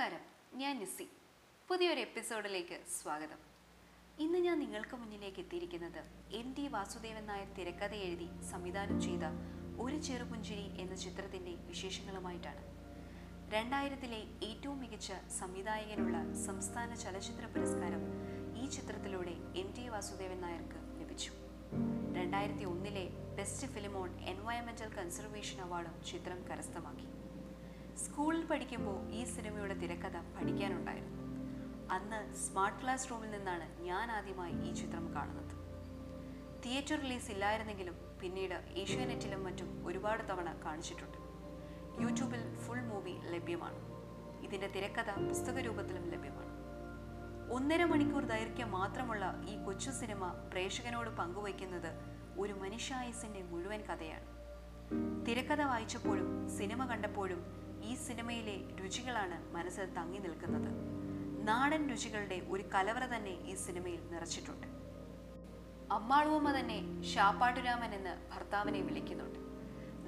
നമസ്കാരം. ഞാൻ നിസി. പുതിയൊരു എപ്പിസോഡിലേക്ക് സ്വാഗതം. ഇന്ന് ഞാൻ നിങ്ങൾക്ക് മുന്നിലേക്ക് എത്തിയിരിക്കുന്നത് എം ടി വാസുദേവൻ നായർ തിരക്കഥ എഴുതി സംവിധാനം ചെയ്ത ഒരു ചെറുപുഞ്ചിരി എന്ന ചിത്രത്തിന്റെ വിശേഷങ്ങളുമായിട്ടാണ്. രണ്ടായിരത്തിലെ ഏറ്റവും മികച്ച സംവിധായകനുള്ള സംസ്ഥാന ചലച്ചിത്ര പുരസ്കാരം ഈ ചിത്രത്തിലൂടെ എം ടി വാസുദേവൻ നായർക്ക് ലഭിച്ചു. രണ്ടായിരത്തി ഒന്നിലെ ബെസ്റ്റ് ഫിലിം ഓൺ എൻവയോൺമെന്റൽ കൺസർവേഷൻ അവാർഡും ചിത്രം കരസ്ഥമാക്കി. സ്കൂളിൽ പഠിക്കുമ്പോൾ ഈ സിനിമയുടെ തിരക്കഥ പഠിക്കാനുണ്ടായിരുന്നു. അന്ന് സ്മാർട്ട് ക്ലാസ് റൂമിൽ നിന്നാണ് ഞാൻ ആദ്യമായി ഈ ചിത്രം കാണുന്നത്. തിയേറ്റർ റിലീസ് ഇല്ലായിരുന്നെങ്കിലും പിന്നീട് ഏഷ്യാനെറ്റിലും മറ്റും ഒരുപാട് തവണ കാണിച്ചിട്ടുണ്ട്. യൂട്യൂബിൽ ഫുൾ മൂവി ലഭ്യമാണ്. ഇതിന്റെ തിരക്കഥ പുസ്തക രൂപത്തിലും ലഭ്യമാണ്. ഒന്നര മണിക്കൂർ ദൈർഘ്യം മാത്രമുള്ള ഈ കൊച്ചു സിനിമ പ്രേക്ഷകനോട് പങ്കുവയ്ക്കുന്നത് ഒരു മനുഷ്യായുസിന്റെ മുഴുവൻ കഥയാണ്. തിരക്കഥ വായിച്ചപ്പോഴും സിനിമ കണ്ടപ്പോഴും ഈ സിനിമയിലെ രുചികളാണ് മനസ്സിൽ തങ്ങി നിൽക്കുന്നത്. നാടൻ രുചികളുടെ ഒരു കലവറ തന്നെ ഈ സിനിമയിൽ നിറച്ചിട്ടുണ്ട്. അമ്മാളുവമ്മ തന്നെ ഷാപ്പാട്ടുരാമൻ എന്ന് ഭർത്താവിനെ വിളിക്കുന്നുണ്ട്.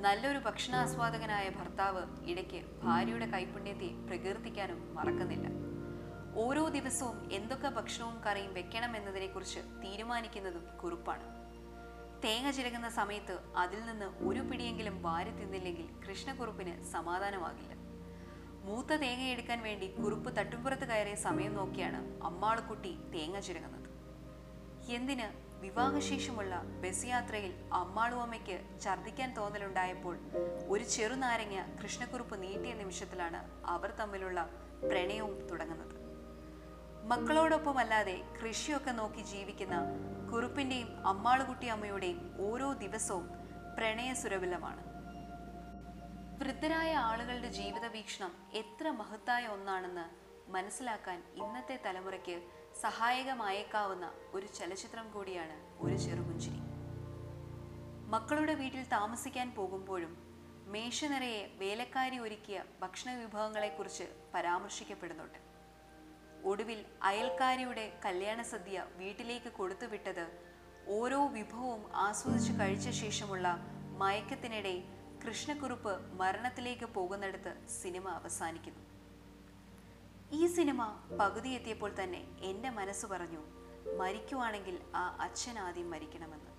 നല്ലൊരു ഭക്ഷണാസ്വാദകനായ ഭർത്താവ് ഇടയ്ക്ക് ഭാര്യയുടെ കൈപുണ്യത്തെ പ്രകീർത്തിക്കാനും മറക്കുന്നില്ല. ഓരോ ദിവസവും എന്തൊക്കെ ഭക്ഷണവും കറിയും വെക്കണം എന്നതിനെക്കുറിച്ച് തീരുമാനിക്കുന്നതും കുറിപ്പാണ്. തേങ്ങ ചിരകുന്ന സമയത്ത് അതിൽ നിന്ന് ഒരു പിടിയെങ്കിലും വാരി തിന്നില്ലെങ്കിൽ കൃഷ്ണക്കുറുപ്പിന് സമാധാനമാകില്ല. മൂത്ത തേങ്ങ എടുക്കാൻ വേണ്ടി കുറുപ്പ് തട്ടുംപുറത്ത് കയറിയ സമയം നോക്കിയാണ് അമ്മാളക്കുട്ടി തേങ്ങ ചിരകുന്നത്. എന്തിന്? വിവാഹശേഷമുള്ള ബസ് യാത്രയിൽ അമ്മാളുവമ്മയ്ക്ക് ഛർദ്ദിക്കാൻ തോന്നലുണ്ടായപ്പോൾ ഒരു ചെറുനാരങ്ങ കൃഷ്ണക്കുറുപ്പ് നീട്ടിയ നിമിഷത്തിലാണ് അവർ തമ്മിലുള്ള പ്രണയവും തുടങ്ങുന്നത്. മക്കളോടൊപ്പമല്ലാതെ കൃഷിയൊക്കെ നോക്കി ജീവിക്കുന്ന കുറുപ്പിന്റെയും അമ്മാളുകുട്ടി അമ്മയുടെയും ഓരോ ദിവസവും പ്രണയസുരഭിലമാണ് വൃദ്ധരായ ആളുകളുടെ ജീവിത വീക്ഷണം എത്ര മഹത്തായ ഒന്നാണെന്ന് മനസ്സിലാക്കാൻ ഇന്നത്തെ തലമുറയ്ക്ക് സഹായകമായേക്കാവുന്ന ഒരു ചലച്ചിത്രം കൂടിയാണ് ഒരു ചെറുപുഞ്ചിരി. മക്കളുടെ വീട്ടിൽ താമസിക്കാൻ പോകുമ്പോഴും മേശ നിറയെ വേലക്കാരി ഒരുക്കിയ ഭക്ഷണ വിഭവങ്ങളെക്കുറിച്ച് പരാമർശിക്കപ്പെടുന്നുണ്ട്. ഒടുവിൽ അയൽക്കാരിയുടെ കല്യാണ സദ്യ വീട്ടിലേക്ക് കൊടുത്തുവിട്ടത് ഓരോ വിഭവവും ആസ്വദിച്ച് കഴിച്ച ശേഷമുള്ള മയക്കത്തിനിടെ കൃഷ്ണക്കുറുപ്പ് മരണത്തിലേക്ക് പോകുന്നിടത്ത് സിനിമ അവസാനിക്കുന്നു. ഈ സിനിമ പകുതി എത്തിയപ്പോൾ തന്നെ എന്റെ മനസ്സ് പറഞ്ഞു മരിക്കുവാണെങ്കിൽ ആ അച്ഛൻ ആദ്യം മരിക്കണമെന്ന്.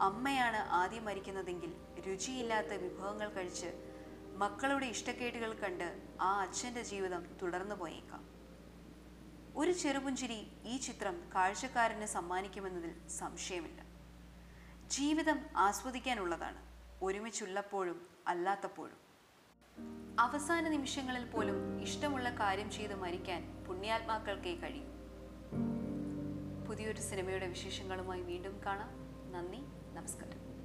അമ്മയാണ് ആദ്യം മരിക്കുന്നതെങ്കിൽ രുചിയില്ലാത്ത വിഭവങ്ങൾ കഴിച്ച് മക്കളുടെ ഇഷ്ടക്കേടുകൾ കണ്ട് ആ അച്ഛന്റെ ജീവിതം തുടർന്നു പോയേക്കാം ഒരു ചെറുപുഞ്ചിരി ഈ ചിത്രം കാഴ്ചക്കാരന് സമ്മാനിക്കുമെന്നതിൽ സംശയമില്ല. ജീവിതം ആസ്വദിക്കാനുള്ളതാണ് ഒരുമിച്ചുള്ളപ്പോഴും അല്ലാത്തപ്പോഴും. അവസാന നിമിഷങ്ങളിൽ പോലും ഇഷ്ടമുള്ള കാര്യം ചെയ്ത് മരിക്കാൻ പുണ്യാത്മാക്കൾക്കേ കഴിയും. പുതിയൊരു സിനിമയുടെ വിശേഷങ്ങളുമായി വീണ്ടും കാണാം. നന്ദി നമസ്കാരം.